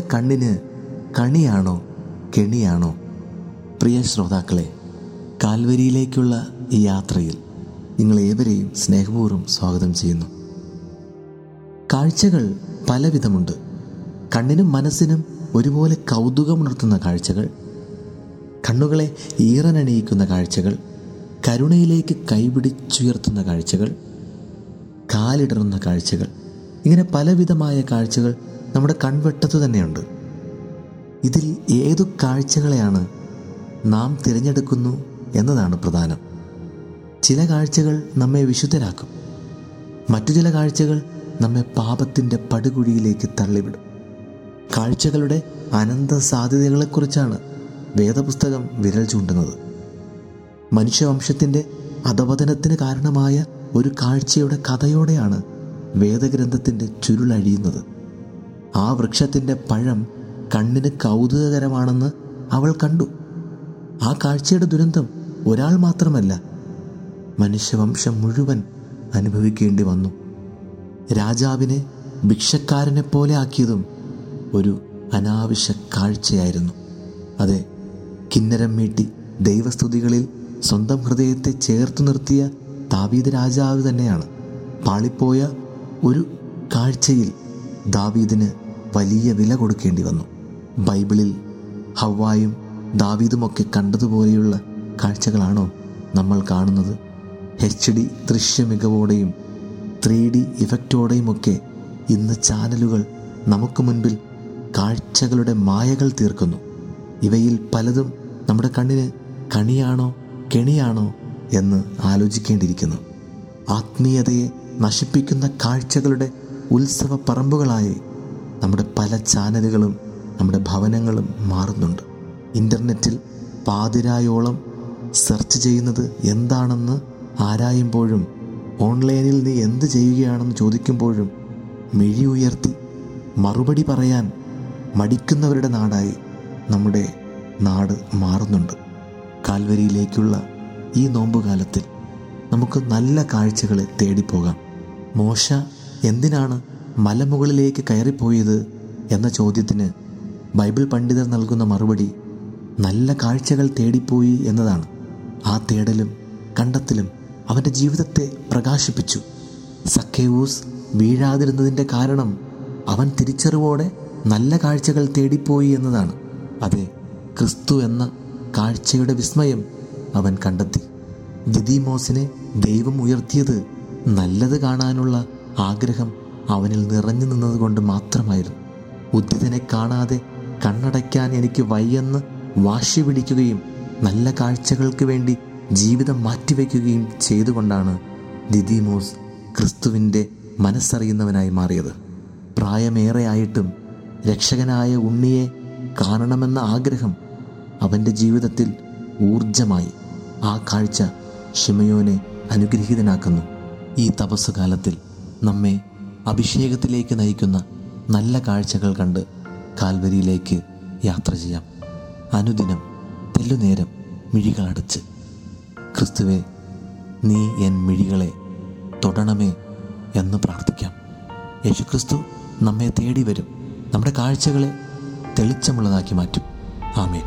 കണ്ണിന് കണിയാണോ കെണിയാണോ? പ്രിയ ശ്രോതാക്കളെ കാൽവരിയിലേക്കുള്ള ഈ യാത്രയിൽ നിങ്ങളേവരെയും സ്നേഹപൂർവം സ്വാഗതം ചെയ്യുന്നു. കാഴ്ചകൾ പലവിധമുണ്ട്. കണ്ണിനും മനസ്സിനും ഒരുപോലെ കൗതുകമുണർത്തുന്ന കാഴ്ചകൾ കണ്ണുകളെ ഈറനണിയിക്കുന്ന കാഴ്ചകൾ കരുണയിലേക്ക് കൈപിടിച്ചുയർത്തുന്ന കാഴ്ചകൾ കാലിടറുന്ന കാഴ്ചകൾ ഇങ്ങനെ പലവിധമായ കാഴ്ചകൾ നമ്മുടെ കൺവെട്ടത്ത് തന്നെയുണ്ട്. ഇതിൽ ഏതു കാഴ്ചകളെയാണ് നാം തിരഞ്ഞെടുക്കുന്നു എന്നതാണ് പ്രധാനം. ചില കാഴ്ചകൾ നമ്മെ വിശുദ്ധരാക്കും. മറ്റു ചില കാഴ്ചകൾ നമ്മെ പാപത്തിന്റെ പടുകുഴിയിലേക്ക് തള്ളിവിടും. കാഴ്ചകളുടെ അനന്ത സാധ്യതകളെക്കുറിച്ചാണ് വേദപുസ്തകം വിരൽ ചൂണ്ടുന്നത്. മനുഷ്യവംശത്തിന്റെ അധപതനത്തിന് കാരണമായ ഒരു കാഴ്ചയുടെ കഥയോടെയാണ് വേദഗ്രന്ഥത്തിന്റെ ചുരുളഴിയുന്നത് ആ വൃക്ഷത്തിന്റെ പഴം കണ്ണിന് കൗതുകകരമാണെന്ന് അവൾ കണ്ടു. ആ കാഴ്ചയുടെ ദുരന്തം ഒരാൾ മാത്രമല്ല മനുഷ്യവംശം മുഴുവൻ അനുഭവിക്കേണ്ടി വന്നു. രാജാവിനെ ഭിക്ഷക്കാരനെ പോലെ ആക്കിയതും ഒരു അനാവശ്യ കാഴ്ചയായിരുന്നു. അതെ കിന്നരം മീട്ടി ദൈവസ്തുതികളിൽ സ്വന്തം ഹൃദയത്തെ ചേർത്തു നിർത്തിയ താവീത് രാജാവ് തന്നെയാണ്. പാളിപ്പോയ ഒരു കാഴ്ചയിൽ ദാവീദിന് വലിയ വില കൊടുക്കേണ്ടി വന്നു. ബൈബിളിൽ ഹവായും ദാവീദുമൊക്കെ കണ്ടതുപോലെയുള്ള കാഴ്ചകളാണോ നമ്മൾ കാണുന്നത്? എച്ച് ഡി ദൃശ്യമികവോടെയും ത്രീ ഡി ഇഫക്റ്റോടെയുമൊക്കെ ഇന്ന് ചാനലുകൾ നമുക്ക് മുൻപിൽ കാഴ്ചകളുടെ മായകൾ തീർക്കുന്നു. ഇവയിൽ പലതും നമ്മുടെ കണ്ണിന് കണിയാണോ കെണിയാണോ എന്ന് ആലോചിക്കേണ്ടിയിരിക്കുന്നു. ആത്മീയതയെ നശിപ്പിക്കുന്ന കാഴ്ചകളുടെ ഉത്സവ പറമ്പുകളായി നമ്മുടെ പല ചാനലുകളും നമ്മുടെ ഭവനങ്ങളും മാറുന്നുണ്ട്. ഇന്റർനെറ്റിൽ പാതിരായോളം സെർച്ച് ചെയ്യുന്നത് എന്താണെന്ന് ആരായുമ്പോഴും ഓൺലൈനിൽ നീ എന്ത് ചെയ്യുകയാണെന്ന് ചോദിക്കുമ്പോഴും മിഴി ഉയർത്തി മറുപടി പറയാൻ മടിക്കുന്നവരുടെ നാടായി നമ്മുടെ നാട് മാറുന്നുണ്ട്. കാൽവരിയിലേക്കുള്ള ഈ നോമ്പുകാലത്തിൽ നമുക്ക് നല്ല കാഴ്ചകളെ തേടിപ്പോകാം. മോശ എന്തിനാണ് മലമുകളിലേക്ക് കയറിപ്പോയത് എന്ന ചോദ്യത്തിന് ബൈബിൾ പണ്ഡിതർ നൽകുന്ന മറുപടി നല്ല കാഴ്ചകൾ തേടിപ്പോയി എന്നതാണ്. ആ തേടലും കണ്ടെത്തലും അവന്റെ ജീവിതത്തെ പ്രകാശിപ്പിച്ചു. സഖേവൂസ് വീഴാതിരുന്നതിന്റെ കാരണം അവൻ തിരിച്ചറിവോടെ നല്ല കാഴ്ചകൾ തേടിപ്പോയി എന്നതാണ്. അതെ ക്രിസ്തു എന്ന കാഴ്ചയുടെ വിസ്മയം അവൻ കണ്ടെത്തി. ദിദിമോസിനെ ദൈവം ഉയർത്തിയത് നല്ലത് കാണാനുള്ള ആഗ്രഹം അവനിൽ നിറഞ്ഞു നിന്നതുകൊണ്ട് മാത്രമായിരുന്നു. ഉദ്ധിതനെ കാണാതെ കണ്ണടയ്ക്കാൻ എനിക്ക് വയ്യെന്ന് വാശി പിടിക്കുകയും നല്ല കാഴ്ചകൾക്ക് വേണ്ടി ജീവിതം മാറ്റിവെക്കുകയും ചെയ്തുകൊണ്ടാണ് ദിദിമോസ് ക്രിസ്തുവിന്റെ മനസ്സറിയുന്നവനായി മാറിയത്. പ്രായമേറെയായിട്ടും രക്ഷകനായ ഉണ്ണിയെ കാണണമെന്ന ആഗ്രഹം അവന്റെ ജീവിതത്തിൽ ഊർജമായി ആ കാഴ്ച ഷിമയോനെ അനുഗ്രഹീതനാക്കുന്നു. ഈ തപസ്സുകാലത്തിൽ നമ്മെ അഭിഷേകത്തിലേക്ക് നയിക്കുന്ന നല്ല കാഴ്ചകൾ കണ്ട് കാൽവരിയിലേക്ക് യാത്ര ചെയ്യാം. അനുദിനം തെല്ലുനേരം മിഴികളടച്ച് ക്രിസ്തുവെ നീ എൻ മിഴികളെ തൊടണമേ എന്ന് പ്രാർത്ഥിക്കാം. യേശുക്രിസ്തു നമ്മെ തേടി വരും നമ്മുടെ കാഴ്ചകളെ തെളിച്ചമുള്ളതാക്കി മാറ്റും. ആമേൻ.